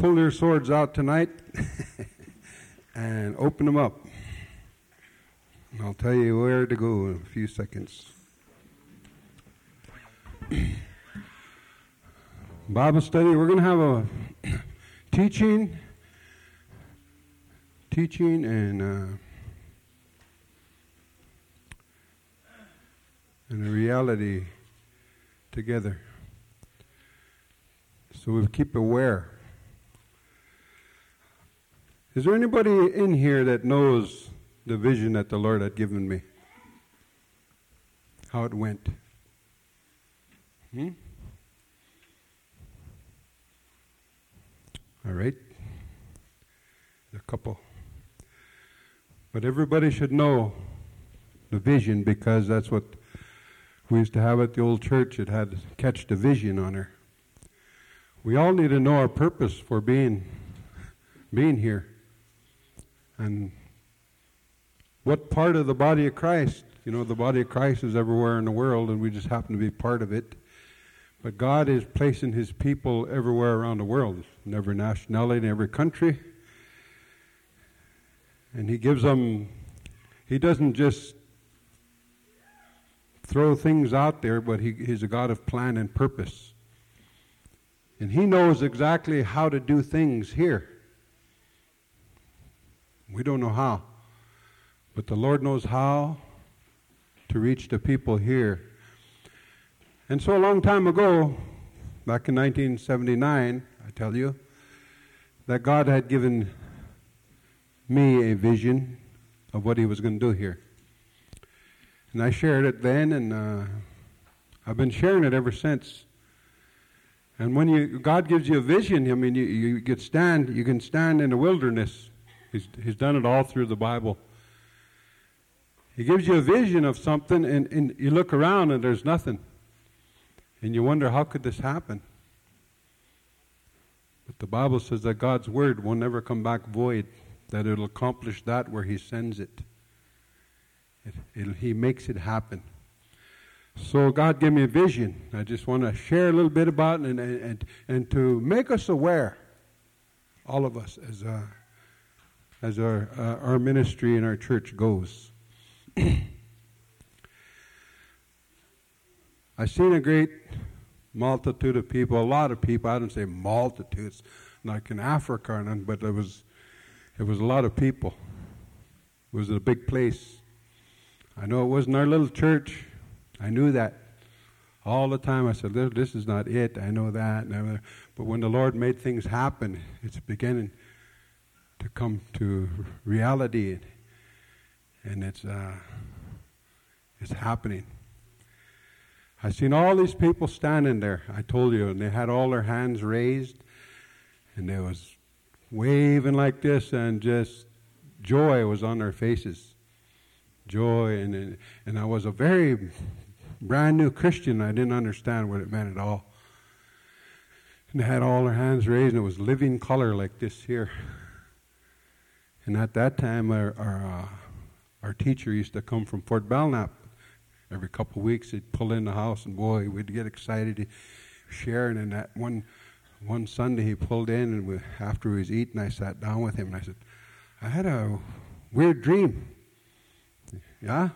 pull your swords out tonight and open them up. And I'll tell you where to go in a few seconds. Bible study, we're going to have a teaching, teaching and uh, and a reality together. So we keep aware. Is there anybody in here that knows the vision that the Lord had given me? How it went? Hmm? All right. A couple. But everybody should know the vision because that's what we used to have at the old church. It had catch the vision on her. We all need to know our purpose for being being here. And what part of the body of Christ, you know, the body of Christ is everywhere in the world and we just happen to be part of it. But God is placing his people everywhere around the world, in every nationality, in every country. And he gives them he doesn't just throw things out there, but he, he's a God of plan and purpose. And He knows exactly how to do things here. We don't know how. But the Lord knows how to reach the people here. And so, a long time ago, back in 1979, I tell you, that God had given me a vision of what He was going to do here. And I shared it then, and uh, I've been sharing it ever since. And when you God gives you a vision, I mean, you, you stand you can stand in the wilderness. He's, he's done it all through the Bible. He gives you a vision of something, and, and you look around and there's nothing. And you wonder, how could this happen? But the Bible says that God's word will never come back void, that it'll accomplish that where He sends it. it, it he makes it happen. So God gave me a vision. I just want to share a little bit about it and, and, and to make us aware, all of us, as, uh, as our, uh, our ministry and our church goes. I've seen a great multitude of people, a lot of people. I don't say multitudes, like in Africa, but it was, it was a lot of people. It was a big place. I know it wasn't our little church. I knew that all the time. I said, "This is not it." I know that. But when the Lord made things happen, it's beginning to come to reality, and it's uh, it's happening. I seen all these people standing there. I told you, and they had all their hands raised, and they was waving like this, and just joy was on their faces. Joy, and and I was a very brand new Christian. I didn't understand what it meant at all. And they had all their hands raised, and it was living color like this here. And at that time, our our, uh, our teacher used to come from Fort Belknap. Every couple of weeks, he'd pull in the house, and boy, we'd get excited to share. And that one one Sunday, he pulled in, and we, after he was eating, I sat down with him, and I said, "I had a weird dream." Yeah,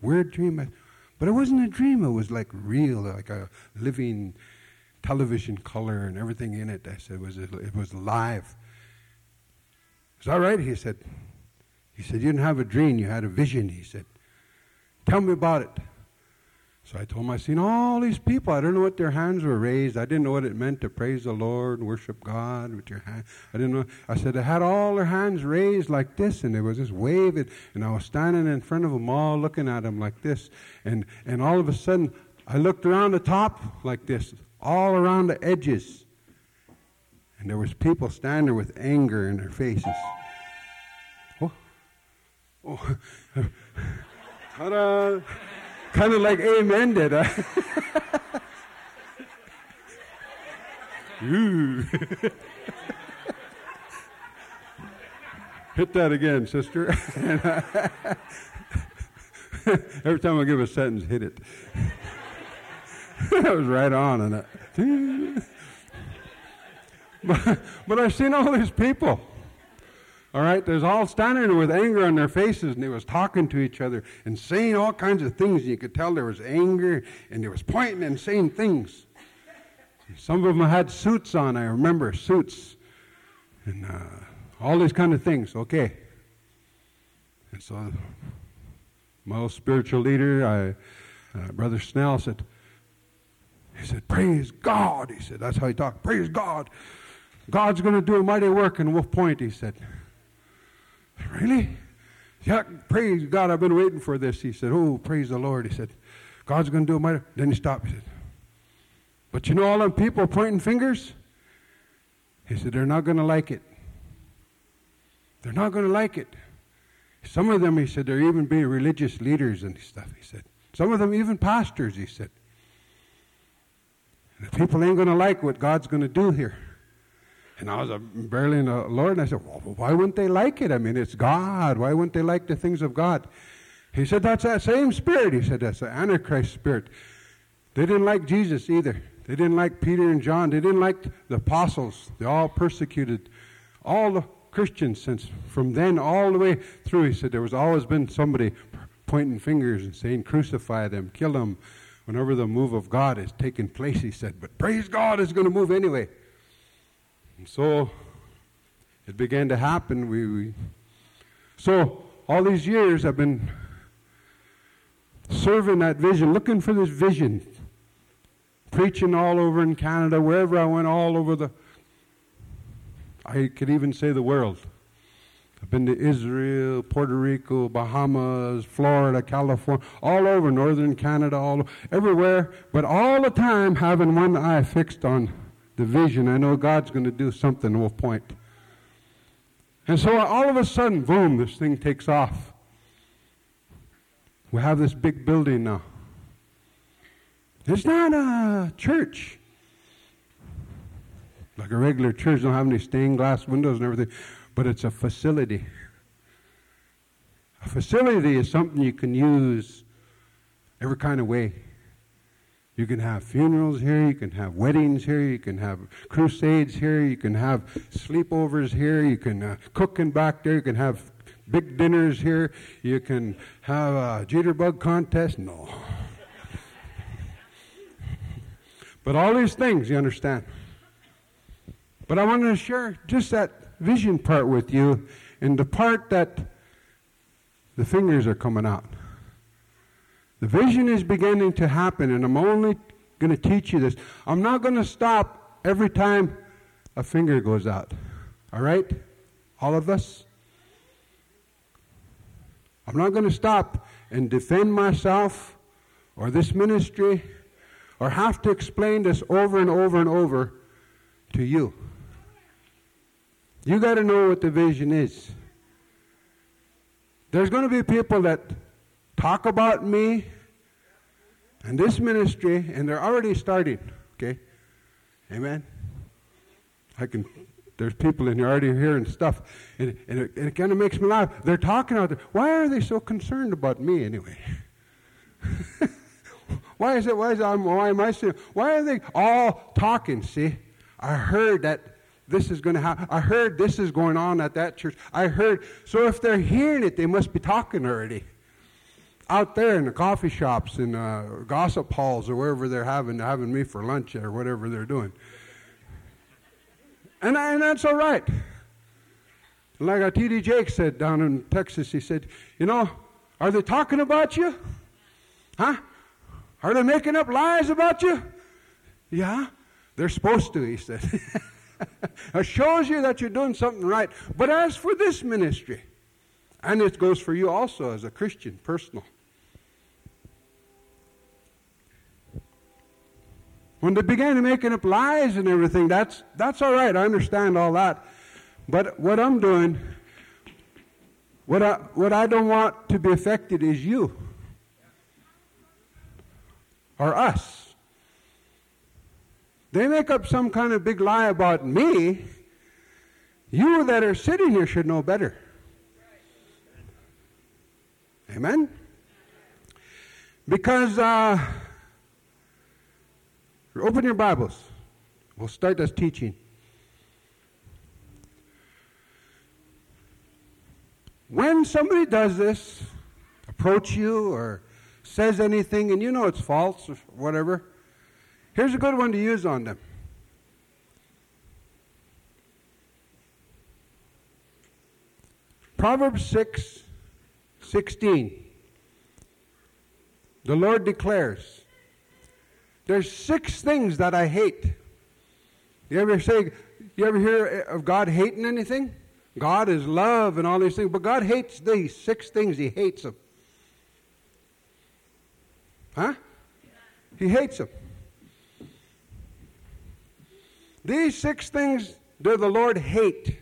weird dream. But it wasn't a dream, it was like real, like a living television color and everything in it. I said it was, it was live. Is that right? He said, he said, you didn't have a dream, you had a vision. He said, tell me about it. So I told him, I seen all these people. I don't know what their hands were raised. I didn't know what it meant to praise the Lord and worship God with your hand. I didn't know. I said they had all their hands raised like this, and they was just waving. And I was standing in front of them all, looking at them like this. And and all of a sudden, I looked around the top like this, all around the edges, and there was people standing there with anger in their faces. Oh, oh, ta-da! kind of like amen did, huh? Ooh. Hit that again, sister. Every time I give a sentence, hit it. that was right on. And but, I've seen all these people. All right, there's all standing with anger on their faces, and they was talking to each other and saying all kinds of things. You could tell there was anger, and they was pointing and saying things. Some of them had suits on. I remember suits, and uh, all these kind of things. Okay, and so my old spiritual leader, I, uh, Brother Snell, said, he said, Praise God. He said, That's how he talked. Praise God. God's going to do a mighty work in Wolf Point, he said. Really? Yeah, praise God. I've been waiting for this. He said, Oh, praise the Lord. He said, God's going to do a mighty. Then he stopped. He said, But you know all them people pointing fingers? He said, They're not going to like it. They're not going to like it. Some of them, he said, they're even being religious leaders and stuff, he said. Some of them even pastors, he said. And the people ain't going to like what God's going to do here. And I was uh, barely in the Lord, and I said, well, why wouldn't they like it? I mean, it's God. Why wouldn't they like the things of God? He said, that's that same spirit. He said, that's the Antichrist spirit. They didn't like Jesus either. They didn't like Peter and John. They didn't like the apostles. They all persecuted all the Christians since from then all the way through. He said there was always been somebody pointing fingers and saying, crucify them, kill them, whenever the move of God is taking place, he said. But praise God is going to move anyway. And so it began to happen. We, we, so all these years I've been serving that vision, looking for this vision, preaching all over in Canada, wherever I went, all over the, I could even say the world. I've been to Israel, Puerto Rico, Bahamas, Florida, California, all over northern Canada, all everywhere, but all the time having one eye fixed on the vision. I know God's going to do something. Wolf Point. And so all of a sudden, boom, this thing takes off. We have this big building now. It's not a church. Like a regular church, don't have any stained glass windows and everything, but it's a facility. A facility is something you can use every kind of way. You can have funerals here, you can have weddings here, you can have crusades here, you can have sleepovers here, you can uh, cooking back there, you can have big dinners here, you can have a jitterbug contest. No. but all these things, you understand. But I wanted to share just that vision part with you and the part that the fingers are coming out. The vision is beginning to happen, and I'm only going to teach you this. I'm not going to stop every time a finger goes out. All right? All of us? I'm not going to stop and defend myself or this ministry or have to explain this over and over and over to you. You got to know what the vision is. There's going to be people that talk about me and this ministry, and they're already starting, okay? Amen? I can, there's people in here already hearing stuff, and, and it, it kind of makes me laugh. They're talking out there. Why are they so concerned about me anyway? why is it, why is it, why am I why are they all talking, see? I heard that this is going to happen. I heard this is going on at that church. I heard. So if they're hearing it, they must be talking already. Out there in the coffee shops and uh, gossip halls or wherever they're having having me for lunch or whatever they're doing. And, and that's all right. Like a T.D. Jake said down in Texas, he said, You know, are they talking about you? Huh? Are they making up lies about you? Yeah, they're supposed to, he said. it shows you that you're doing something right. But as for this ministry, and it goes for you also as a Christian, personal. When they began making up lies and everything, that's, that's all right. I understand all that. But what I'm doing, what I, what I don't want to be affected is you or us. They make up some kind of big lie about me. You that are sitting here should know better. Amen? Because, uh, Open your Bibles. We'll start this teaching. When somebody does this, approach you or says anything and you know it's false or whatever, here's a good one to use on them. Proverbs 6 16. The Lord declares, there's six things that I hate. You ever say, you ever hear of God hating anything? God is love and all these things, but God hates these six things. He hates them. Huh? He hates them. These six things do the Lord hate.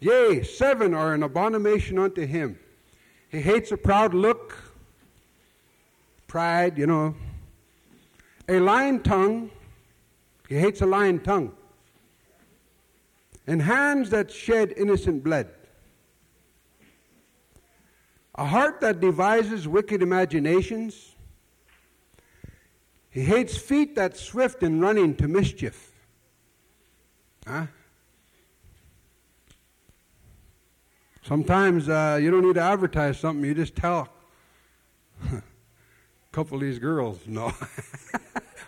Yea, seven are an abomination unto him. He hates a proud look, pride, you know. A lying tongue. He hates a lying tongue. And hands that shed innocent blood. A heart that devises wicked imaginations. He hates feet that swift in running to mischief. Huh? Sometimes uh, you don't need to advertise something, you just tell couple of these girls, no,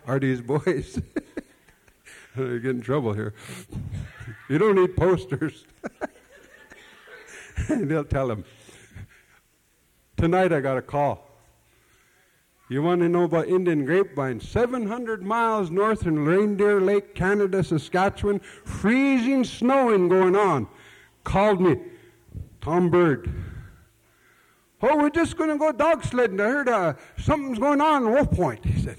are these boys? you get in trouble here. You don't need posters. They'll tell them. Tonight I got a call. You want to know about Indian grapevine? 700 miles north in Reindeer Lake, Canada, Saskatchewan, freezing snowing going on. Called me. Tom Bird. Oh, we're just going to go dog sledding. I heard uh, something's going on in Wolf Point. He said,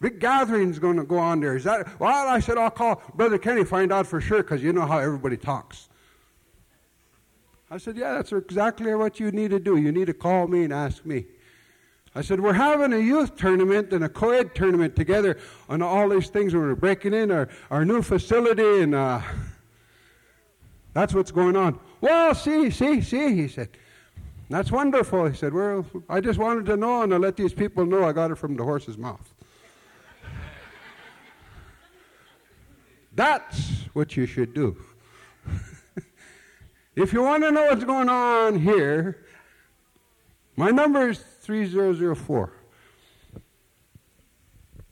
big gathering's going to go on there. Is that? Well, I said, I'll call Brother Kenny, find out for sure, because you know how everybody talks. I said, yeah, that's exactly what you need to do. You need to call me and ask me. I said, we're having a youth tournament and a co-ed tournament together on all these things. We're breaking in our, our new facility, and uh, that's what's going on. Well, see, see, see, he said. That's wonderful. He said, Well, I just wanted to know and to let these people know I got it from the horse's mouth. That's what you should do. if you want to know what's going on here, my number is 3004.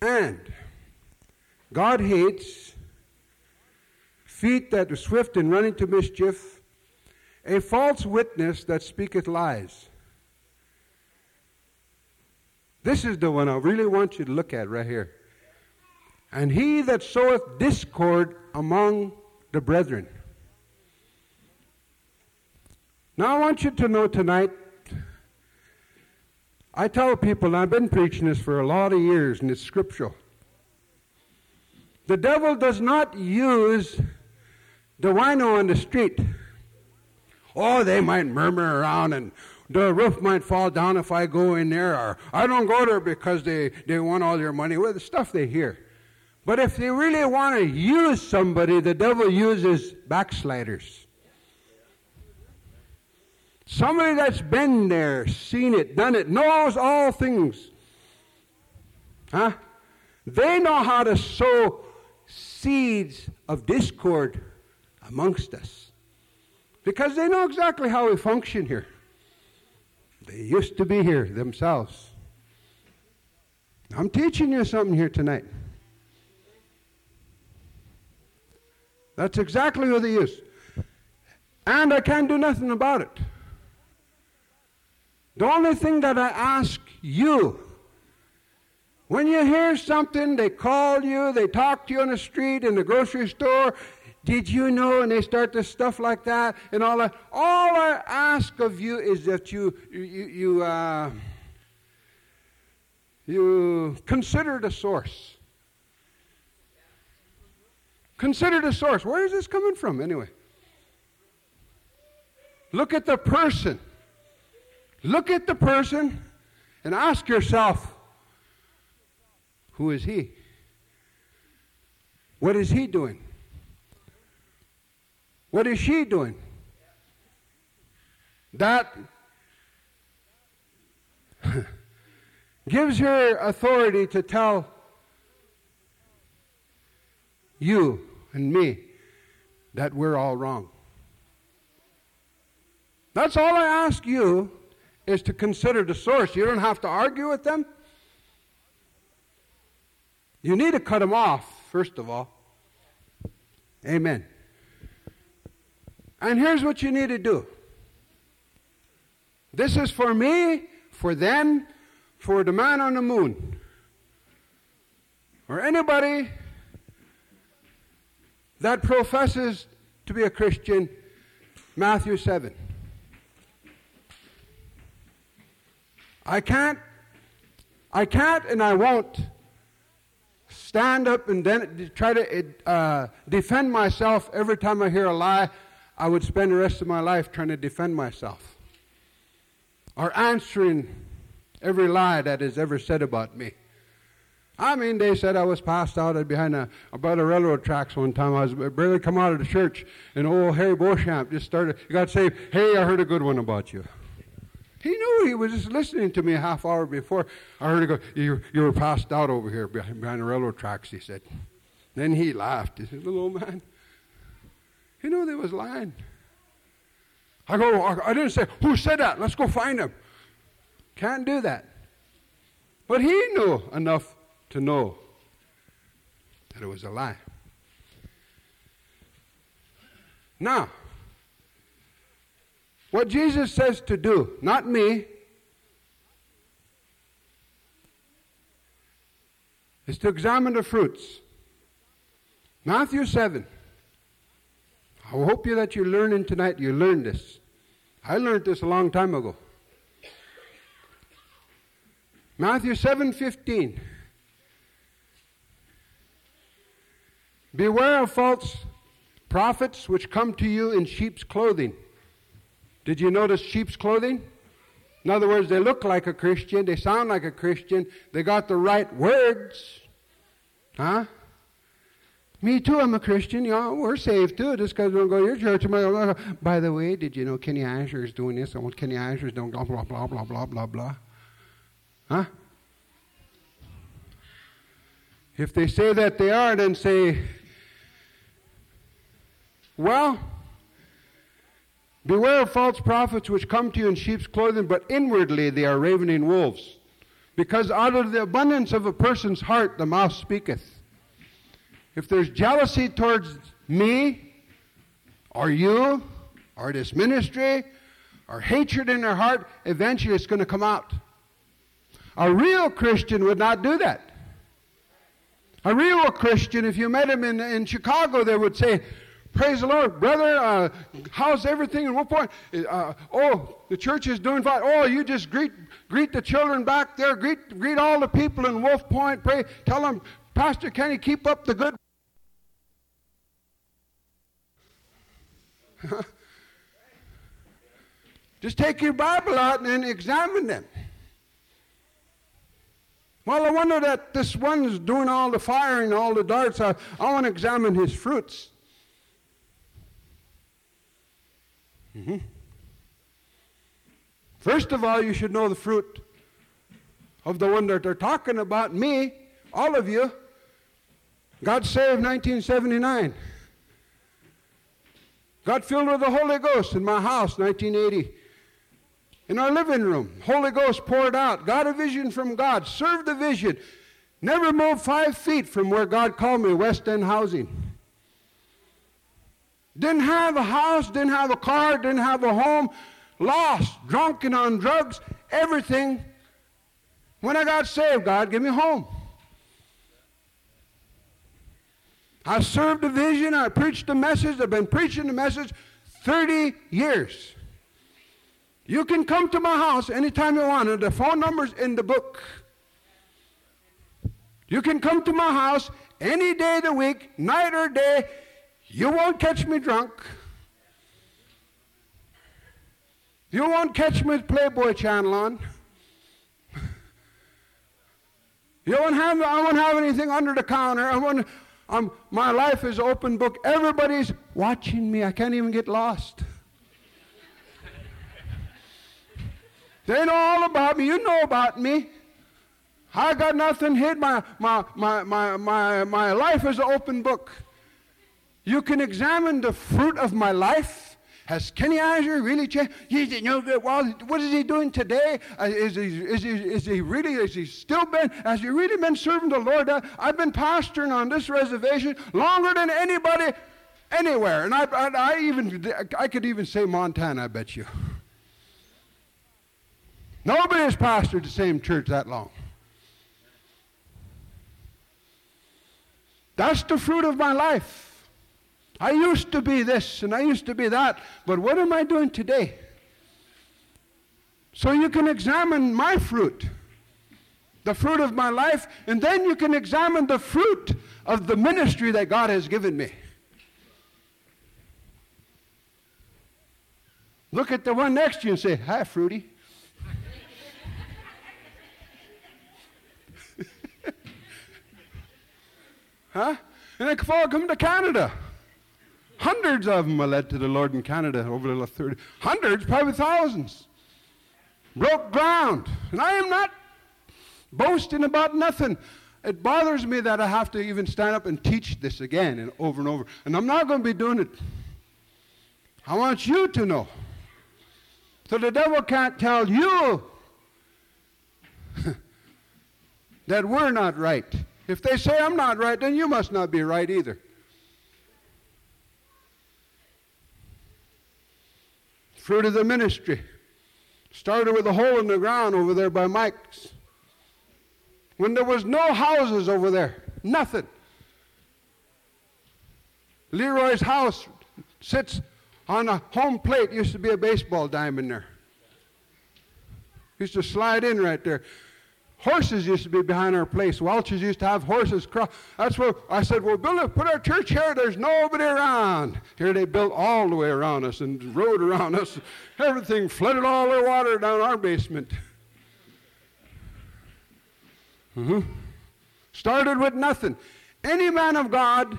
And God hates feet that are swift in running to mischief a false witness that speaketh lies. This is the one I really want you to look at right here. And he that soweth discord among the brethren. Now I want you to know tonight, I tell people, I've been preaching this for a lot of years, and it's scriptural. The devil does not use the wino on the street Oh, they might murmur around and the roof might fall down if I go in there, or I don't go there because they, they want all your money. Well, the stuff they hear. But if they really want to use somebody, the devil uses backsliders. Somebody that's been there, seen it, done it, knows all things. Huh? They know how to sow seeds of discord amongst us because they know exactly how we function here. They used to be here themselves. I'm teaching you something here tonight. That's exactly what they use. And I can't do nothing about it. The only thing that I ask you, when you hear something, they call you, they talk to you on the street, in the grocery store, did you know? And they start this stuff like that and all that. All I ask of you is that you you you uh, you consider the source. Consider the source. Where is this coming from anyway? Look at the person. Look at the person and ask yourself, who is he? What is he doing? What is she doing? That gives her authority to tell you and me that we're all wrong. That's all I ask you is to consider the source. You don't have to argue with them. You need to cut them off, first of all. Amen. And here's what you need to do this is for me, for them, for the man on the moon, or anybody that professes to be a Christian. Matthew 7. I can't, I can't and I won't stand up and try to uh, defend myself every time I hear a lie. I would spend the rest of my life trying to defend myself or answering every lie that is ever said about me. I mean, they said I was passed out behind a, about the railroad tracks one time. I was barely come out of the church, and old Harry Beauchamp just started. He got saved. Hey, I heard a good one about you. He knew he was just listening to me a half hour before. I heard go, you, you were passed out over here behind, behind the railroad tracks, he said. Then he laughed. He said, little old man, he knew they was lying. I go, I didn't say, who said that? Let's go find him. Can't do that. But he knew enough to know that it was a lie. Now, what Jesus says to do, not me, is to examine the fruits. Matthew 7. I hope you that you're learning tonight, you learned this. I learned this a long time ago. Matthew 7:15. Beware of false prophets which come to you in sheep's clothing did you notice sheep's clothing? In other words, they look like a Christian, they sound like a Christian, they got the right words. Huh? Me too, I'm a Christian. You know, we're saved too, just because we don't go to your church. By the way, did you know Kenny Azure is doing this? And Kenny Azure is doing blah, blah, blah, blah, blah, blah, blah. Huh? If they say that they are, then say, well, Beware of false prophets which come to you in sheep's clothing, but inwardly they are ravening wolves. Because out of the abundance of a person's heart the mouth speaketh. If there's jealousy towards me, or you, or this ministry, or hatred in their heart, eventually it's going to come out. A real Christian would not do that. A real Christian, if you met him in, in Chicago, they would say, Praise the Lord, brother. Uh, how's everything? And Wolf Point? Uh, oh, the church is doing fine. Oh, you just greet greet the children back there. Greet greet all the people in Wolf Point. Pray. Tell them, Pastor Kenny, keep up the good. just take your Bible out and examine them. Well, I wonder that this one's doing all the firing, all the darts. I, I want to examine his fruits. Mm-hmm. First of all, you should know the fruit of the one that they're talking about, me, all of you. God saved 1979. Got filled with the Holy Ghost in my house 1980. In our living room, Holy Ghost poured out. Got a vision from God. Served the vision. Never moved five feet from where God called me, West End Housing. Didn't have a house, didn't have a car, didn't have a home, lost, drunk and on drugs, everything. When I got saved, God give me home. I served the vision, I preached the message, I've been preaching the message 30 years. You can come to my house anytime you want. The phone number's in the book. You can come to my house any day of the week, night or day. You won't catch me drunk. You won't catch me with Playboy channel on. You won't have, I won't have anything under the counter. I won't, um, my life is open book. Everybody's watching me. I can't even get lost. they know all about me. You know about me. I got nothing hid. My, my, my, my, my, my life is an open book. You can examine the fruit of my life Has Kenny Azure really changed? He's no good. Well, what is he doing today? Uh, is, he, is, he, is he really, is he still been, has he really been serving the Lord? Uh, I've been pastoring on this reservation longer than anybody anywhere. And I, I, I even, I could even say Montana, I bet you. Nobody has pastored the same church that long. That's the fruit of my life. I used to be this and I used to be that, but what am I doing today? So you can examine my fruit, the fruit of my life, and then you can examine the fruit of the ministry that God has given me. Look at the one next to you and say, Hi, Fruity. huh? And they all come to Canada. Hundreds of them are led to the Lord in Canada over the last 30. Hundreds, probably thousands. Broke ground. And I am not boasting about nothing. It bothers me that I have to even stand up and teach this again and over and over. And I'm not going to be doing it. I want you to know. So the devil can't tell you that we're not right. If they say I'm not right, then you must not be right either. Fruit of the ministry. Started with a hole in the ground over there by Mike's. When there was no houses over there, nothing. Leroy's house sits on a home plate. Used to be a baseball diamond there. Used to slide in right there. Horses used to be behind our place. Welch's used to have horses cross. That's where I said, well, build it, put our church here. There's nobody around. Here they built all the way around us and road around us. Everything flooded all their water down our basement. Mm-hmm. Started with nothing. Any man of God,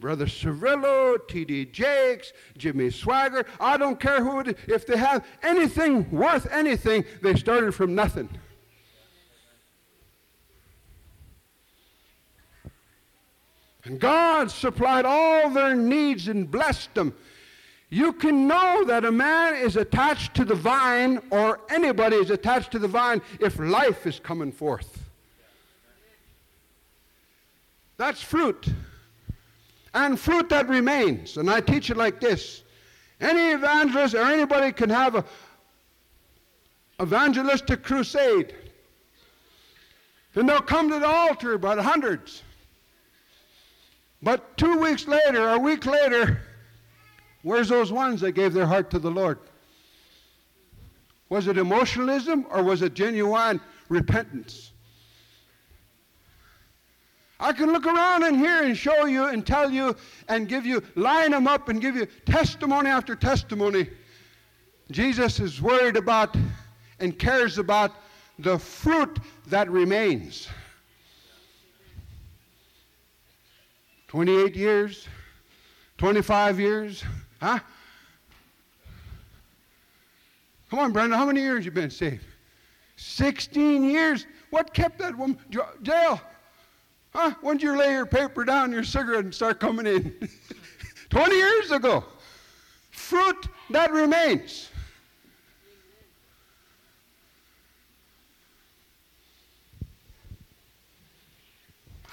Brother Cirillo, T.D. Jakes, Jimmy Swaggart, I don't care who it is, if they have anything worth anything, they started from nothing. And God supplied all their needs and blessed them. You can know that a man is attached to the vine or anybody is attached to the vine if life is coming forth. That's fruit. And fruit that remains. And I teach it like this. Any evangelist or anybody can have a evangelistic crusade. And they'll come to the altar by the hundreds. But two weeks later, a week later, where's those ones that gave their heart to the Lord? Was it emotionalism or was it genuine repentance? I can look around in here and show you and tell you and give you, line them up and give you testimony after testimony. Jesus is worried about and cares about the fruit that remains. 28 years? 25 years? Huh? Come on, Brenda, how many years you been saved? 16 years. What kept that woman? Jail. Huh? When did you lay your paper down, your cigarette, and start coming in? 20 years ago. Fruit that remains.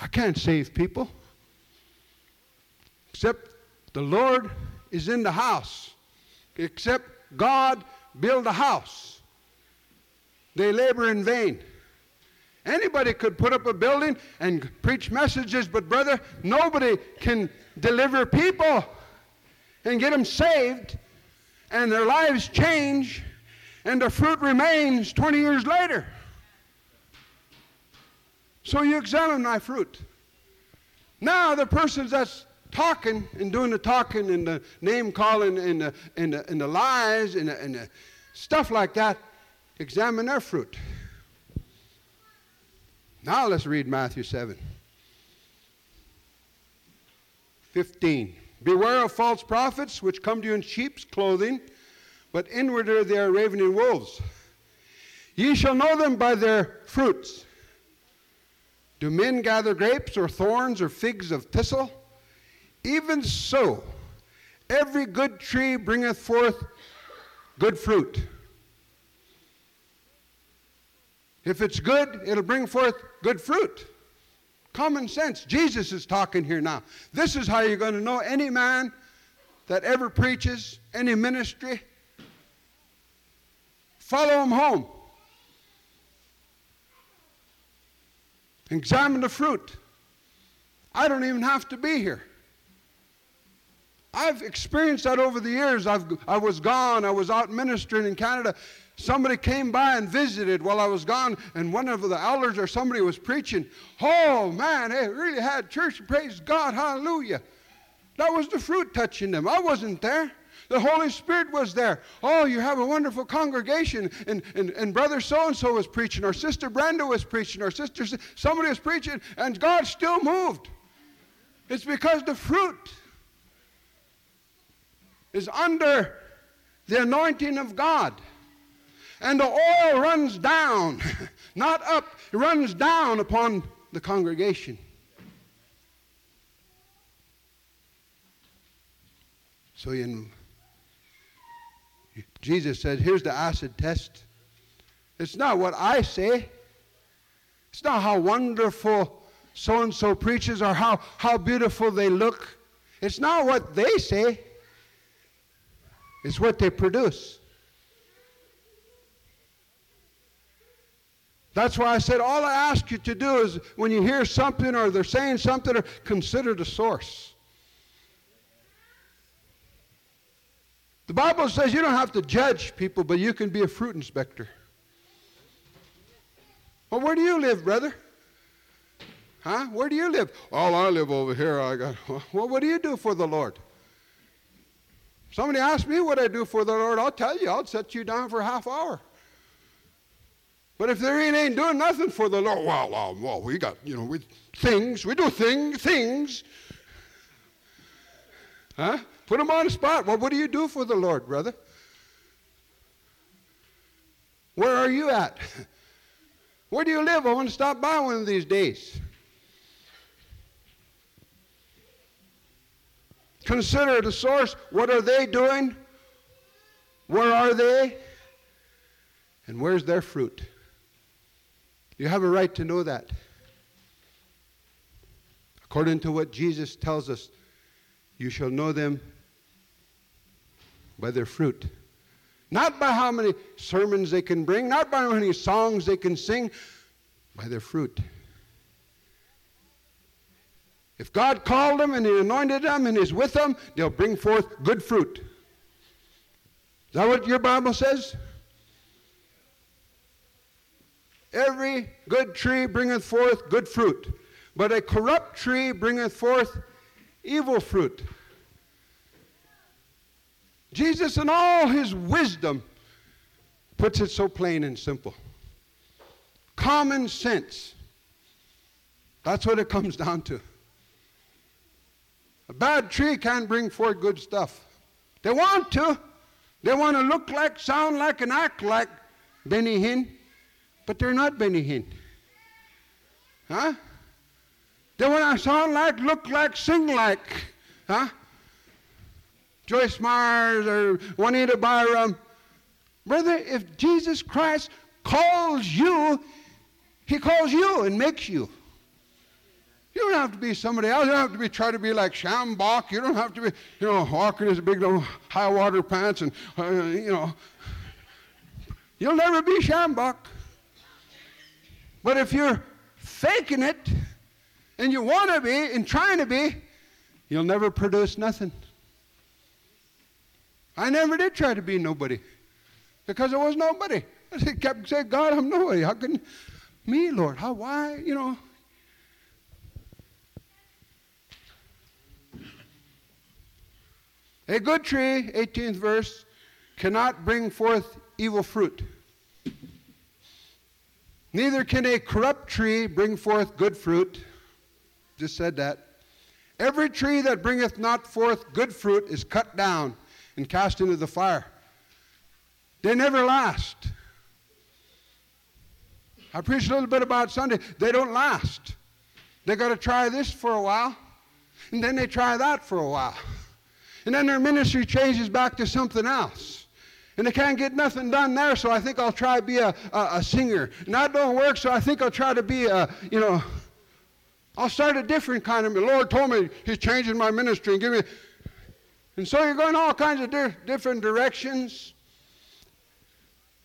I can't save people except the Lord is in the house, except God build a house. They labor in vain. Anybody could put up a building and preach messages, but brother, nobody can deliver people and get them saved and their lives change and the fruit remains 20 years later. So you examine my fruit. Now, the persons that's talking and doing the talking and the name calling and the, and the, and the lies and the, and the stuff like that, examine their fruit. Now let's read Matthew 7. 15. Beware of false prophets which come to you in sheep's clothing, but inwardly they are ravening wolves. Ye shall know them by their fruits. Do men gather grapes or thorns or figs of thistle? Even so, Every good tree bringeth forth good fruit. If it's good, it'll bring forth good fruit. Common sense. Jesus is talking here now. This is how you're going to know any man that ever preaches, any ministry. Follow him home. Examine the fruit. I don't even have to be here. I've experienced that over the years. I've, I was gone. I was out ministering in Canada. Somebody came by and visited while I was gone, and one of the elders or somebody was preaching. Oh, man, they really had church. Praise God. Hallelujah. That was the fruit touching them. I wasn't there. The Holy Spirit was there. Oh, you have a wonderful congregation. And, and, and brother so and so was preaching, or sister Brenda was preaching, or sister, somebody was preaching, and God still moved. It's because the fruit is under the anointing of God. And the oil runs down, not up, it runs down upon the congregation. So in, Jesus said, here's the acid test. It's not what I say. It's not how wonderful so and so preaches or how, how beautiful they look. It's not what they say. It's what they produce. That's why I said all I ask you to do is when you hear something or they're saying something, or consider the source. The Bible says you don't have to judge people, but you can be a fruit inspector. Well, where do you live, brother? Huh? Where do you live? Oh, I live over here. I got. Well, what do you do for the Lord? Somebody asked me what I do for the Lord, I'll tell you, I'll set you down for a half hour. But if there ain't, ain't doing nothing for the Lord, well, well, well, we got, you know, we things, we do thing, things. Huh? Put them on the spot. Well, what do you do for the Lord, brother? Where are you at? Where do you live? I want to stop by one of these days. Consider the source. What are they doing? Where are they? And where's their fruit? You have a right to know that. According to what Jesus tells us, you shall know them by their fruit. Not by how many sermons they can bring, not by how many songs they can sing, by their fruit. If God called them and He anointed them and is with them, they'll bring forth good fruit. Is that what your Bible says? Every good tree bringeth forth good fruit, but a corrupt tree bringeth forth evil fruit. Jesus, in all his wisdom, puts it so plain and simple. Common sense. That's what it comes down to. A bad tree can't bring forth good stuff. They want to. They want to look like, sound like, and act like Benny Hinn, but they're not Benny Hinn. Huh? They want to sound like, look like, sing like, huh? Joyce Myers or Juanita Bynum. Brother, if Jesus Christ calls you, he calls you and makes you. You don't have to be somebody else. You don't have to be try to be like Schambach. You don't have to be, you know, walking his big little high water pants and, uh, you know. You'll never be Schambach. But if you're faking it and you want to be and trying to be, you'll never produce nothing. I never did try to be nobody because I was nobody. I kept saying, God, I'm nobody. How can me, Lord? How, why, you know? A good tree, 18th verse, cannot bring forth evil fruit. Neither can a corrupt tree bring forth good fruit. Just said that. Every tree that bringeth not forth good fruit is cut down and cast into the fire. They never last. I preached a little bit about Sunday. They don't last. They got to try this for a while, and then they try that for a while. And then their ministry changes back to something else. And they can't get nothing done there, so I think I'll try to be a, a, a singer. And that don't work, so I think I'll try to be a, you know, I'll start a different kind of. The Lord told me He's changing my ministry and giving me. And so you're going all kinds of di- different directions.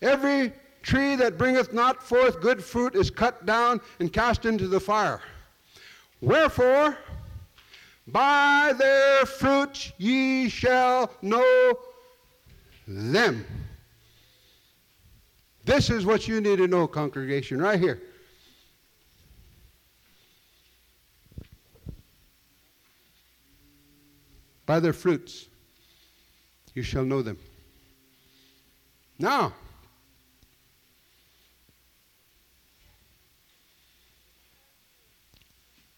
Every tree that bringeth not forth good fruit is cut down and cast into the fire. Wherefore, by their fruits ye shall know them. This is what you need to know, congregation, right here. By their fruits you shall know them. Now,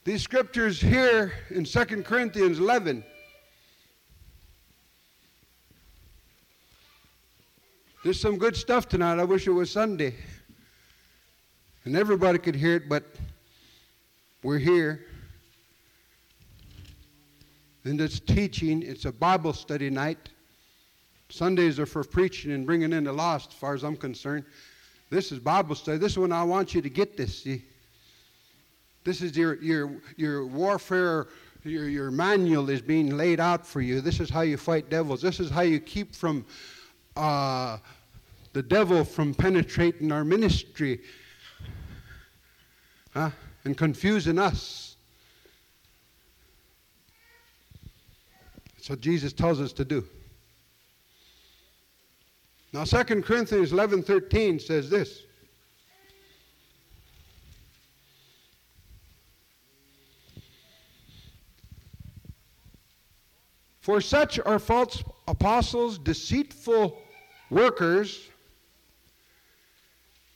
these scriptures here in 2 Corinthians 11 There's some good stuff tonight. I wish it was Sunday. And everybody could hear it, but we're here. And it's teaching, it's a Bible study night. Sundays are for preaching and bringing in the lost, as far as I'm concerned. This is Bible study. This is when I want you to get this, see? This is your, your, your warfare, your, your manual is being laid out for you. This is how you fight devils. This is how you keep from uh, the devil from penetrating our ministry huh, and confusing us. That's what Jesus tells us to do. Now 2 Corinthians 11:13 says this. For such are false apostles, deceitful workers,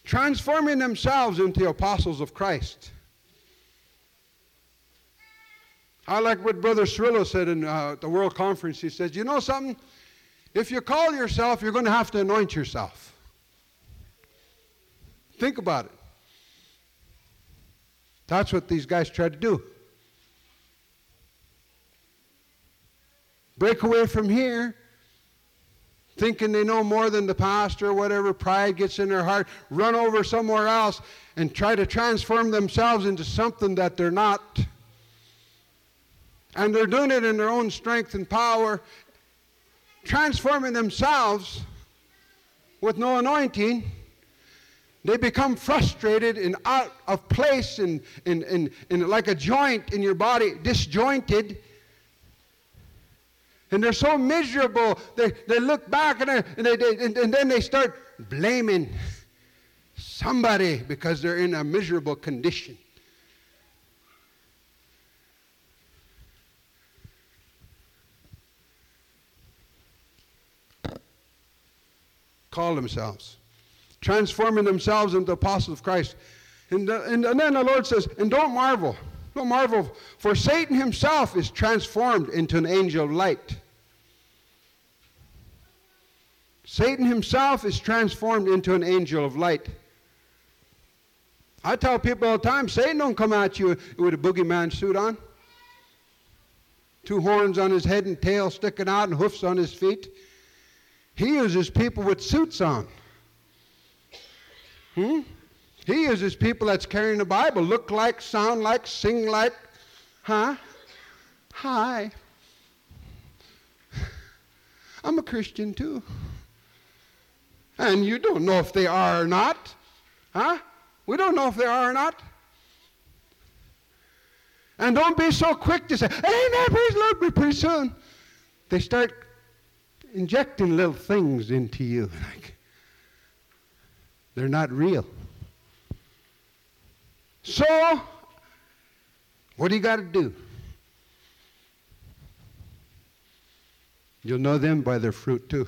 transforming themselves into apostles of Christ. I like what Brother Cirillo said in uh, the World Conference. He says, You know something? If you call yourself, you're going to have to anoint yourself. Think about it. That's what these guys try to do. Break away from here thinking they know more than the pastor or whatever, pride gets in their heart, run over somewhere else and try to transform themselves into something that they're not. And they're doing it in their own strength and power, transforming themselves with no anointing. They become frustrated and out of place and, and, and, and like a joint in your body, disjointed and they're so miserable. They, they look back and, and, they, they, and, and then they start blaming somebody because they're in a miserable condition. Call themselves, transforming themselves into apostles of Christ. And, uh, and, and then the Lord says, and don't marvel. Don't marvel, for Satan himself is transformed into an angel of light. Satan himself is transformed into an angel of light. I tell people all the time, Satan don't come at you with a boogeyman suit on. Two horns on his head and tail sticking out and hoofs on his feet. He uses people with suits on. Hmm? He uses people that's carrying the Bible, look like, sound like, sing like, huh? Hi. I'm a Christian too. And you don't know if they are or not. Huh? We don't know if they are or not. And don't be so quick to say, Amen, praise Lord, be pretty soon. They start injecting little things into you. Like, they're not real. So, what do you got to do? You'll know them by their fruit too.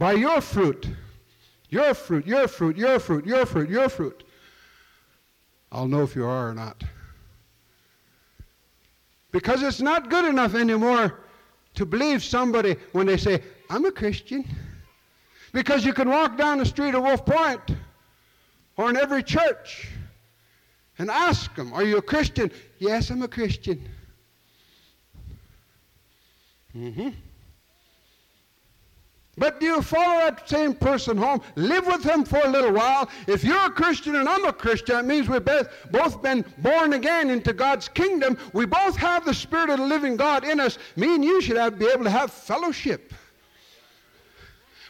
By your fruit, your fruit, your fruit, your fruit, your fruit, your fruit, I'll know if you are or not. Because it's not good enough anymore to believe somebody when they say, I'm a Christian. Because you can walk down the street of Wolf Point or in every church and ask them, Are you a Christian? Yes, I'm a Christian. Mm-hmm. But do you follow that same person home? Live with him for a little while. If you're a Christian and I'm a Christian, that means we've both been born again into God's kingdom. We both have the Spirit of the living God in us. Me and you should have, be able to have fellowship.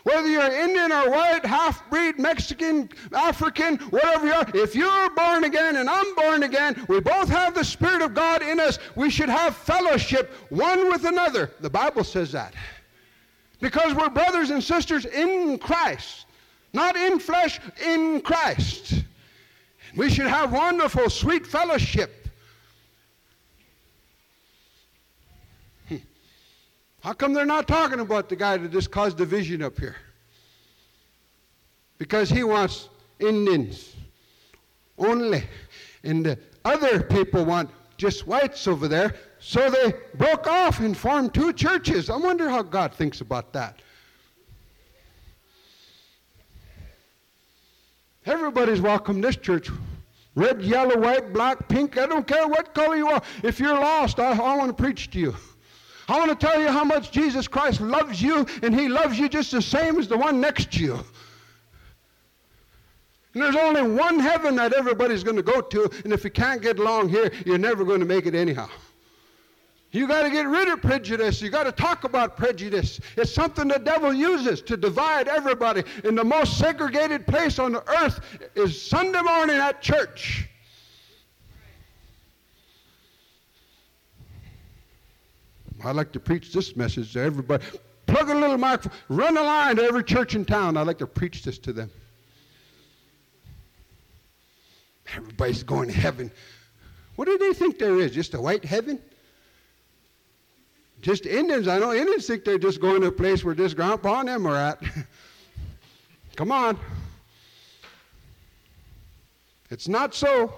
Whether you're Indian or white, half breed, Mexican, African, whatever you are, if you're born again and I'm born again, we both have the Spirit of God in us. We should have fellowship one with another. The Bible says that. Because we're brothers and sisters in Christ, not in flesh, in Christ. We should have wonderful, sweet fellowship. Hmm. How come they're not talking about the guy that just caused division up here? Because he wants Indians only. And the other people want just whites over there. So they broke off and formed two churches. I wonder how God thinks about that. Everybody's welcome this church. Red, yellow, white, black, pink, I don't care what color you are. If you're lost, I, I want to preach to you. I want to tell you how much Jesus Christ loves you, and He loves you just the same as the one next to you. And there's only one heaven that everybody's going to go to, and if you can't get along here, you're never going to make it anyhow. You got to get rid of prejudice. You got to talk about prejudice. It's something the devil uses to divide everybody. And the most segregated place on the earth is Sunday morning at church. I like to preach this message to everybody. Plug a little microphone, run a line to every church in town. I like to preach this to them. Everybody's going to heaven. What do they think there is? Just a white heaven? Just Indians. I know Indians think they're just going to a place where this grandpa and them are at. Come on. It's not so.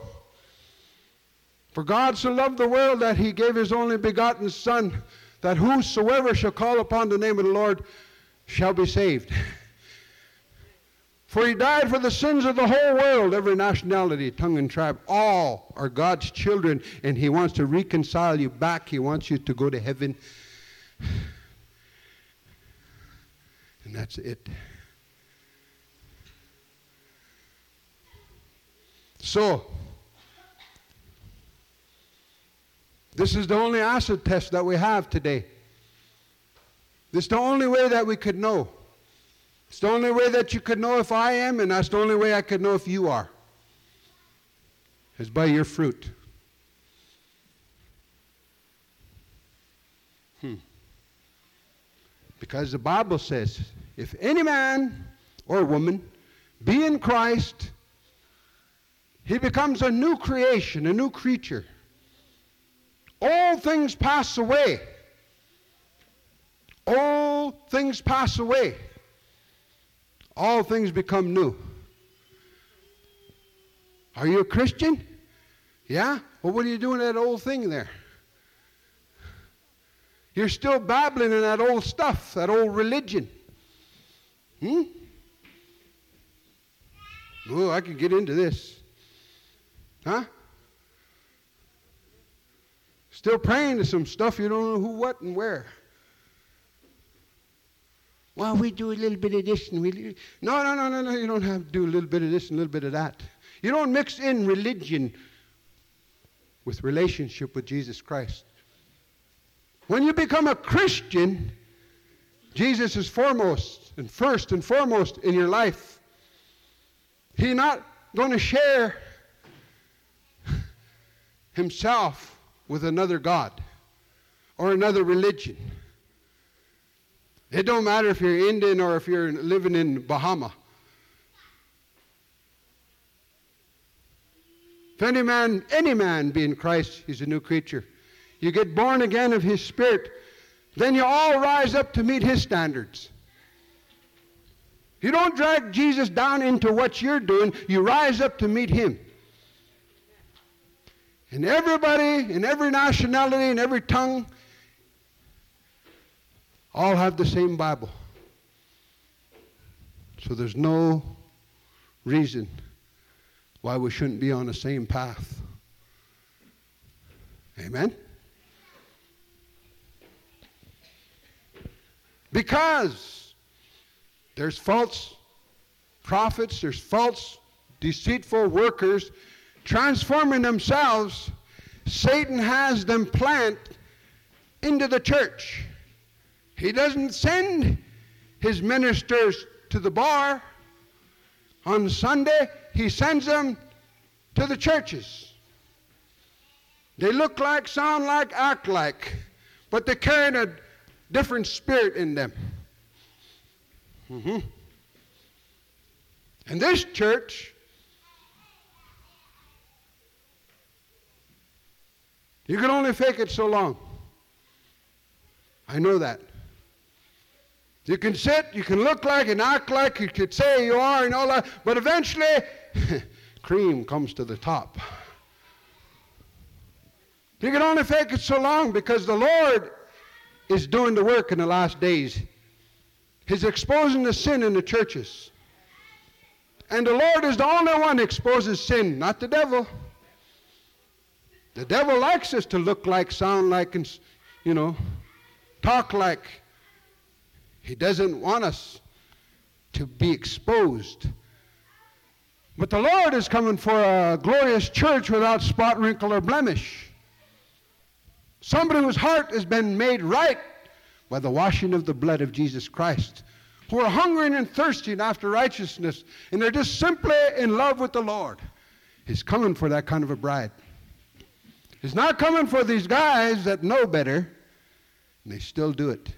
For God so loved the world that he gave his only begotten Son, that whosoever shall call upon the name of the Lord shall be saved. For he died for the sins of the whole world, every nationality, tongue, and tribe. All are God's children, and he wants to reconcile you back. He wants you to go to heaven. And that's it. So, this is the only acid test that we have today. This is the only way that we could know. It's the only way that you could know if I am, and that's the only way I could know if you are. Is by your fruit. Hmm. Because the Bible says, if any man or woman be in Christ, he becomes a new creation, a new creature. All things pass away. All things pass away all things become new. Are you a Christian? Yeah? Well, what are you doing that old thing there? You're still babbling in that old stuff, that old religion. Hmm? Oh, I could get into this. Huh? Still praying to some stuff you don't know who, what, and where. Well, we do a little bit of this and we. Do... No, no, no, no, no. You don't have to do a little bit of this and a little bit of that. You don't mix in religion with relationship with Jesus Christ. When you become a Christian, Jesus is foremost and first and foremost in your life. He's not going to share himself with another God or another religion. It don't matter if you're Indian or if you're living in Bahama. If any man, any man be in Christ, he's a new creature. You get born again of his spirit, then you all rise up to meet his standards. You don't drag Jesus down into what you're doing, you rise up to meet him. And everybody, in every nationality, in every tongue, all have the same Bible. So there's no reason why we shouldn't be on the same path. Amen? Because there's false prophets, there's false, deceitful workers transforming themselves. Satan has them plant into the church. He doesn't send his ministers to the bar on Sunday, he sends them to the churches. They look like, sound like, act like, but they carry a different spirit in them. Mm-hmm. And this church, you can only fake it so long. I know that. You can sit, you can look like and act like you could say you are and all that, but eventually, cream comes to the top. You can only fake it so long because the Lord is doing the work in the last days. He's exposing the sin in the churches. And the Lord is the only one who exposes sin, not the devil. The devil likes us to look like, sound like, and, you know, talk like. He doesn't want us to be exposed. But the Lord is coming for a glorious church without spot, wrinkle, or blemish. Somebody whose heart has been made right by the washing of the blood of Jesus Christ, who are hungering and thirsting after righteousness, and they're just simply in love with the Lord. He's coming for that kind of a bride. He's not coming for these guys that know better, and they still do it.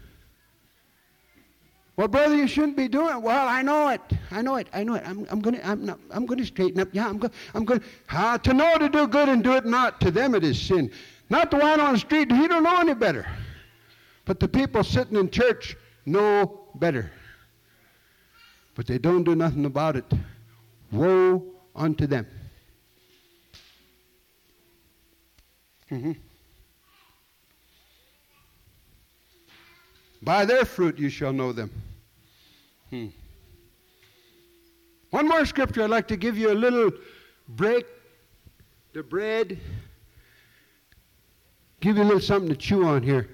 Well, brother, you shouldn't be doing it. Well, I know it. I know it. I know it. I'm, I'm going to I'm, I'm going to straighten up. Yeah, I'm going I'm going uh, to know to do good and do it not. To them it is sin. Not the one on the street. He don't know any better. But the people sitting in church know better. But they don't do nothing about it. Woe unto them. Mm-hmm. By their fruit you shall know them. Hmm. One more scripture I'd like to give you a little break the bread. Give you a little something to chew on here.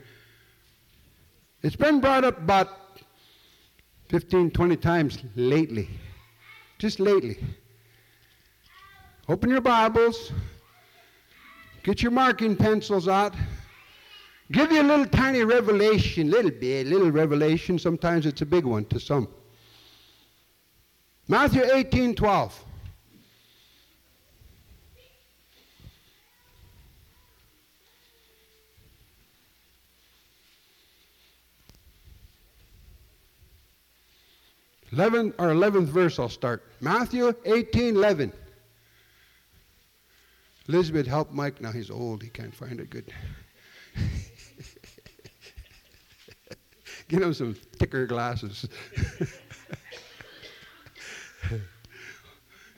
It's been brought up about 15, 20 times lately. Just lately. Open your Bibles. Get your marking pencils out. Give you a little tiny revelation, little bit, little revelation. Sometimes it's a big one to some. Matthew 18 12. Eleven or eleventh verse I'll start. Matthew 18, 11. Elizabeth, help Mike now. He's old. He can't find it good. Get him some thicker glasses.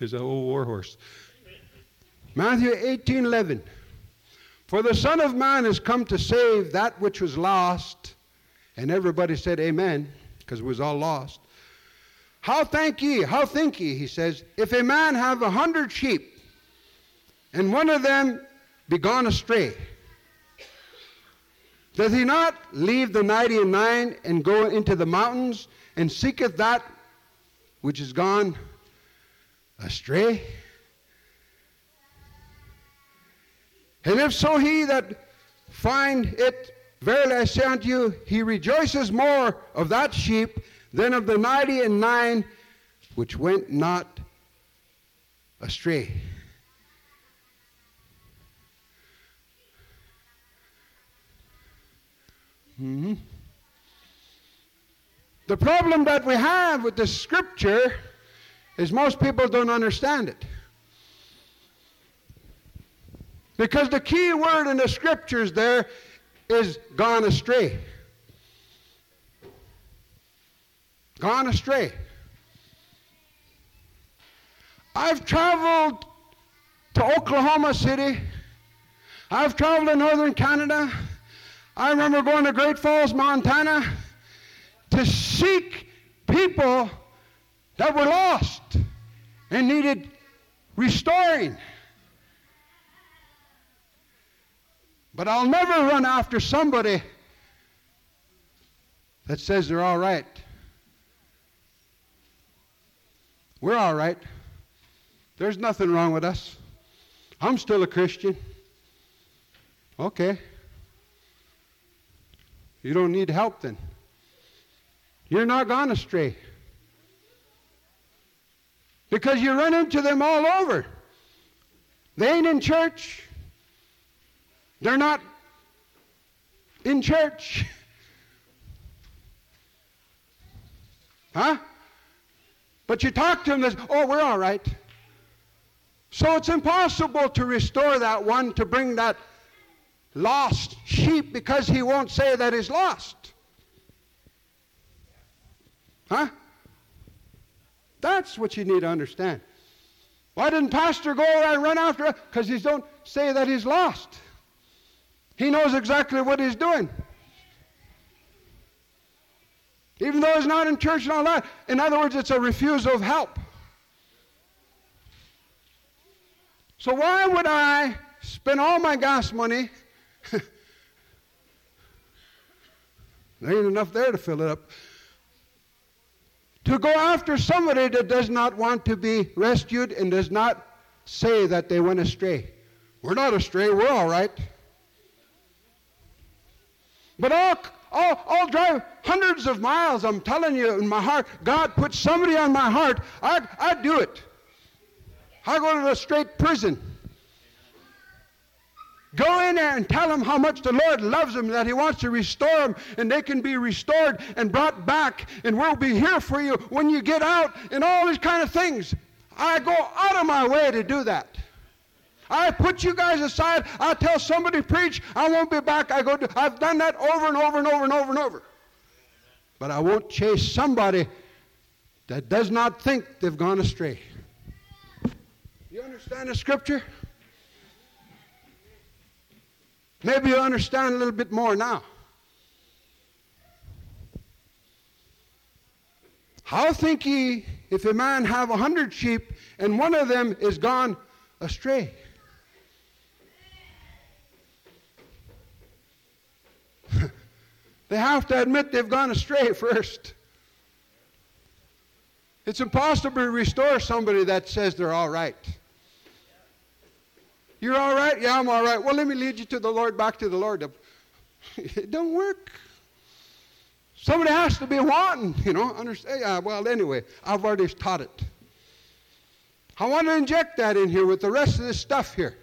He's an old warhorse. Matthew 18 11. For the Son of Man has come to save that which was lost. And everybody said, Amen, because it was all lost. How thank ye, how think ye, he says, if a man have a hundred sheep, and one of them be gone astray, does he not leave the ninety and nine and go into the mountains and seeketh that which is gone astray? And if so he that find it, verily I say unto you, he rejoices more of that sheep than of the ninety and nine which went not astray. Mm-hmm. The problem that we have with the scripture is most people don't understand it. Because the key word in the scriptures there is gone astray. Gone astray. I've traveled to Oklahoma City. I've traveled to northern Canada. I remember going to Great Falls, Montana to seek people that were lost and needed restoring. But I'll never run after somebody that says they're all right. We're all right. There's nothing wrong with us. I'm still a Christian. Okay. You don't need help then. You're not gone astray. Because you run into them all over. They ain't in church. They're not in church. Huh? But you talk to them, they oh, we're all right. So it's impossible to restore that one, to bring that lost sheep, because he won't say that he's lost. Huh? That's what you need to understand. Why didn't Pastor go and run after it? Because he don't say that he's lost. He knows exactly what he's doing. Even though he's not in church and all that. In other words, it's a refusal of help. So why would I spend all my gas money? there ain't enough there to fill it up. To go after somebody that does not want to be rescued and does not say that they went astray. We're not astray, we're all right. But all I'll, I'll drive hundreds of miles, I'm telling you, in my heart. God put somebody on my heart. I'd, I'd do it. i go to a straight prison. Go in there and tell them how much the Lord loves them, that He wants to restore them, and they can be restored and brought back, and we'll be here for you when you get out, and all these kind of things. I go out of my way to do that. I put you guys aside. I tell somebody to preach. I won't be back. I go. I've done that over and over and over and over and over. But I won't chase somebody that does not think they've gone astray. You understand the scripture? Maybe you understand a little bit more now. How think ye if a man have a hundred sheep and one of them is gone astray? They have to admit they've gone astray first. It's impossible to restore somebody that says they're all right. You're all right? Yeah, I'm all right. Well, let me lead you to the Lord, back to the Lord. It don't work. Somebody has to be wanting, you know. Understand? Well, anyway, I've already taught it. I want to inject that in here with the rest of this stuff here.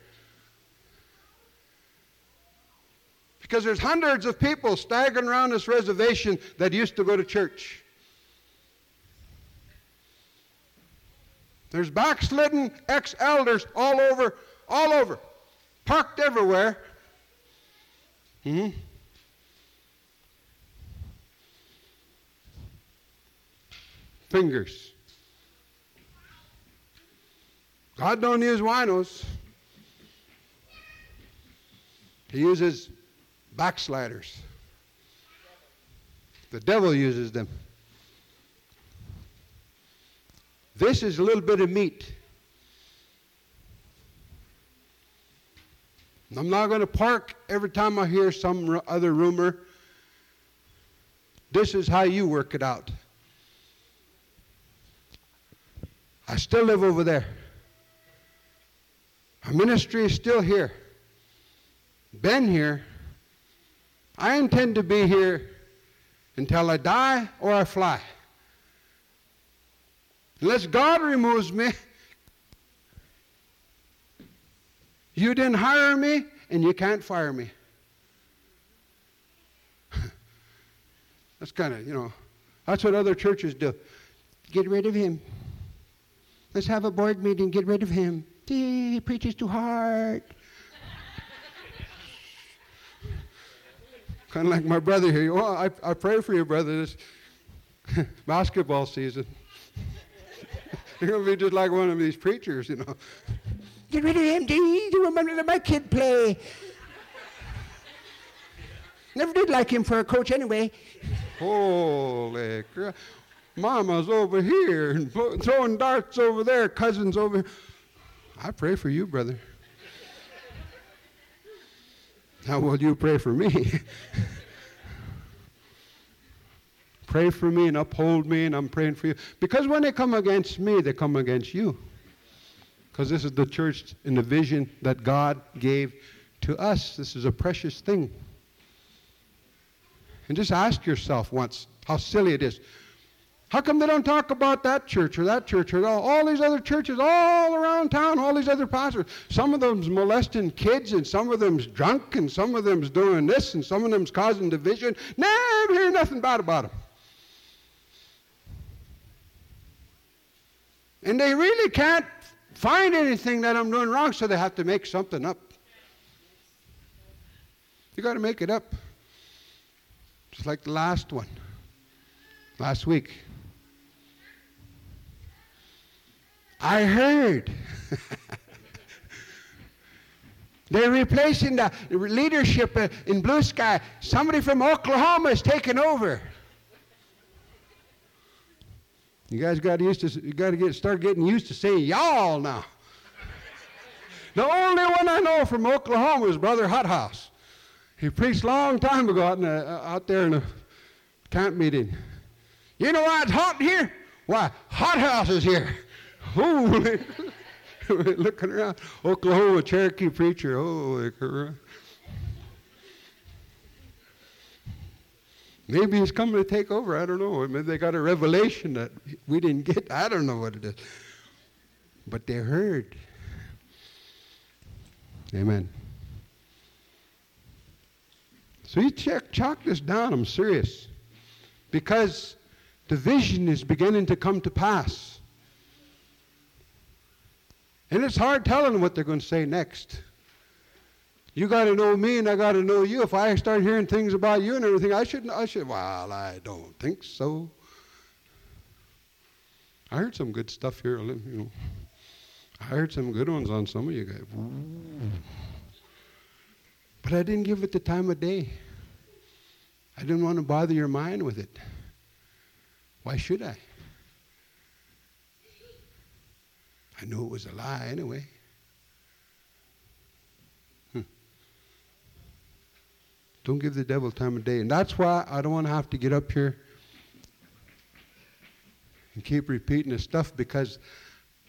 Because there's hundreds of people staggering around this reservation that used to go to church. There's backslidden ex elders all over, all over, parked everywhere. Mm-hmm. Fingers. God don't use winos. He uses backsliders. The devil uses them. This is a little bit of meat. I'm not going to park every time I hear some other rumor. This is how you work it out. I still live over there. Our ministry is still here. Been here I intend to be here until I die or I fly. Unless God removes me, you didn't hire me and you can't fire me. that's kind of, you know, that's what other churches do. Get rid of him. Let's have a board meeting, get rid of him. He preaches too hard. Kind of like my brother here. Well, I, I pray for you, brother, this basketball season. You're going to be just like one of these preachers, you know. Get rid of him, D. You remember that my kid play. Never did like him for a coach anyway. Holy crap. Mama's over here and throwing darts over there, cousins over here. I pray for you, brother. How will you pray for me? pray for me and uphold me, and I'm praying for you. Because when they come against me, they come against you. Because this is the church in the vision that God gave to us. This is a precious thing. And just ask yourself once how silly it is. How come they don't talk about that church or that church or all, all these other churches all around town, all these other pastors? Some of them's molesting kids and some of them's drunk and some of them's doing this and some of them's causing division. Never hear nothing bad about them. And they really can't find anything that I'm doing wrong, so they have to make something up. You got to make it up. Just like the last one, last week. I heard. They're replacing the leadership in Blue Sky. Somebody from Oklahoma is taking over. You guys got used to you got to get start getting used to saying y'all now. the only one I know from Oklahoma is Brother Hothouse. He preached a long time ago out, a, uh, out there in a camp meeting. You know why it's hot here? Why, Hothouse is here. Holy. Looking around. Oklahoma Cherokee preacher. Holy crap. Maybe he's coming to take over. I don't know. Maybe they got a revelation that we didn't get. I don't know what it is. But they heard. Amen. So you check, chalk this down. I'm serious. Because the vision is beginning to come to pass. And it's hard telling what they're going to say next. You got to know me, and I got to know you. If I start hearing things about you and everything, I shouldn't. I should. Well, I don't think so. I heard some good stuff here. You know, I heard some good ones on some of you guys. But I didn't give it the time of day. I didn't want to bother your mind with it. Why should I? I knew it was a lie anyway. Don't give the devil time of day. And that's why I don't want to have to get up here and keep repeating this stuff because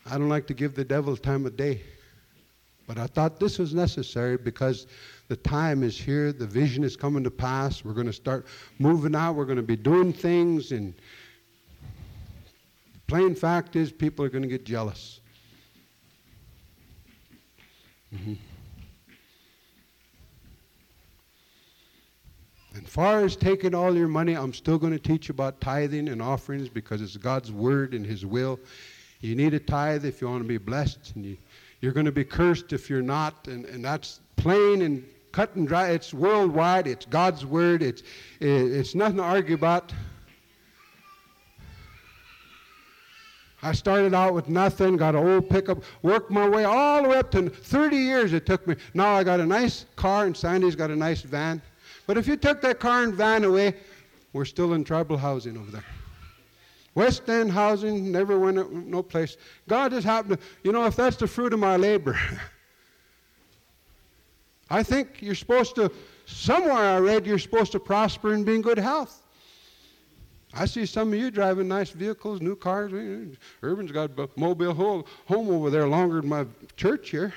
I don't like to give the devil time of day. But I thought this was necessary because the time is here, the vision is coming to pass. We're going to start moving out, we're going to be doing things, and the plain fact is, people are going to get jealous. Mm-hmm. And far as taking all your money, I'm still going to teach about tithing and offerings because it's God's word and His will. You need a tithe if you want to be blessed, and you, you're going to be cursed if you're not. And, and that's plain and cut and dry. It's worldwide. It's God's word. It's, it's nothing to argue about. I started out with nothing, got an old pickup, worked my way all the way up to 30 years it took me. Now I got a nice car, and Sandy's got a nice van. But if you took that car and van away, we're still in tribal housing over there. West End housing never went no place. God just happened to, you know, if that's the fruit of my labor, I think you're supposed to, somewhere I read you're supposed to prosper and be in good health. I see some of you driving nice vehicles, new cars. Eh, eh, Urban's got a mobile home over there longer than my church here.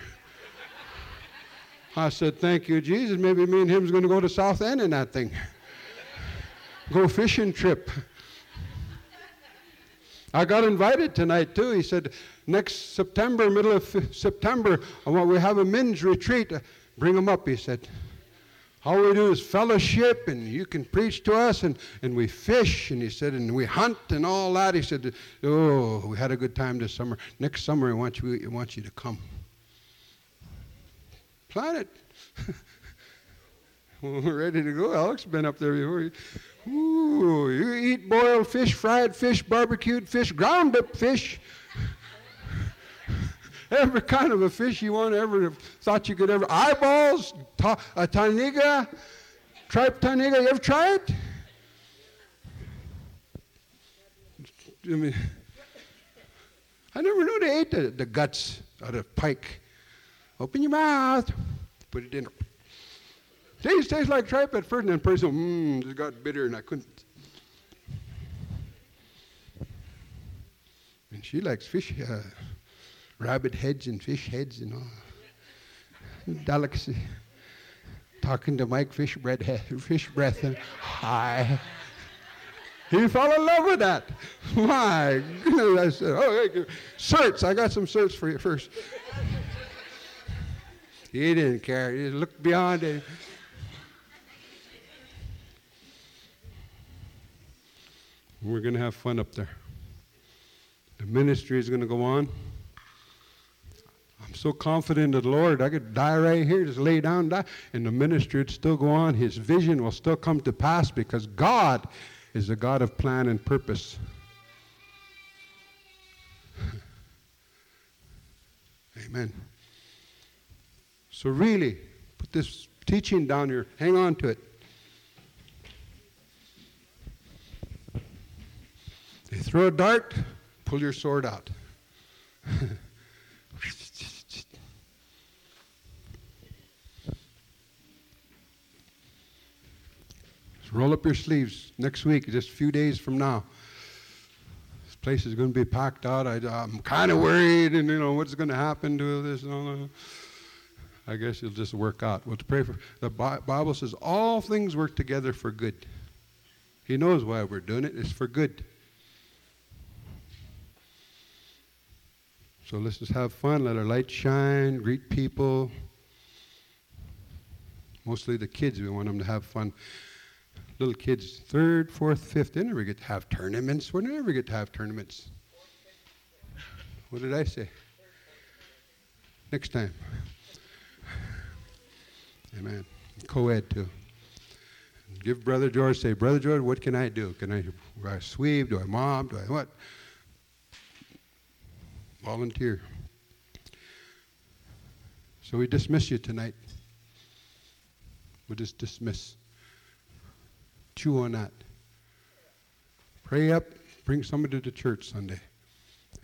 I said, Thank you, Jesus. Maybe me and him's going to go to South End in that thing. go fishing trip. I got invited tonight too. He said, next September, middle of September, I we have a men's retreat. Bring them up, he said. All we do is fellowship, and you can preach to us, and, and we fish, and he said, and we hunt and all that. He said, oh, we had a good time this summer. Next summer, I want you, I want you to come planet. We're ready to go. Alex been up there before. Ooh, you eat boiled fish, fried fish, barbecued fish, ground up fish. every kind of a fish you want ever thought you could ever. Eyeballs, ta- a taniga, tripe taniga. You ever try it? I mean, I never knew they ate the, the guts out of pike. Open your mouth. Put it in. Tastes, tastes like tripe at first, and then person, mmm, just got bitter, and I couldn't. And she likes fish, uh, rabbit heads and fish heads and all. Delicacy. Talking to Mike Fish breath, fish breath, and hi. He fell in love with that. My goodness. I said, oh, hey, certs. I got some certs for you first he didn't care. He looked beyond it. We're going to have fun up there. The ministry is going to go on. I'm so confident in the Lord, I could die right here, just lay down, die, and the ministry would still go on. His vision will still come to pass because God is a God of plan and purpose. Amen. So, really, put this teaching down here, hang on to it. They throw a dart, pull your sword out. roll up your sleeves next week, just a few days from now. This place is going to be packed out. I, am kind of worried, and you know what's going to happen to this and all that. I guess it'll just work out. We'll pray for the Bible says all things work together for good. He knows why we're doing it. It's for good. So let's just have fun, let our light shine, greet people. Mostly the kids, we want them to have fun. Little kids, third, fourth, fifth, they never get to have tournaments. We never get to have tournaments. What did I say? Next time. Amen. Co ed too. Give Brother George, say, Brother George, what can I do? Can I, do I sweep? Do I mop? Do I what? Volunteer. So we dismiss you tonight. We just dismiss. Chew on that. Pray up. Bring somebody to church Sunday.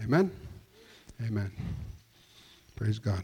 Amen? Amen. Praise God.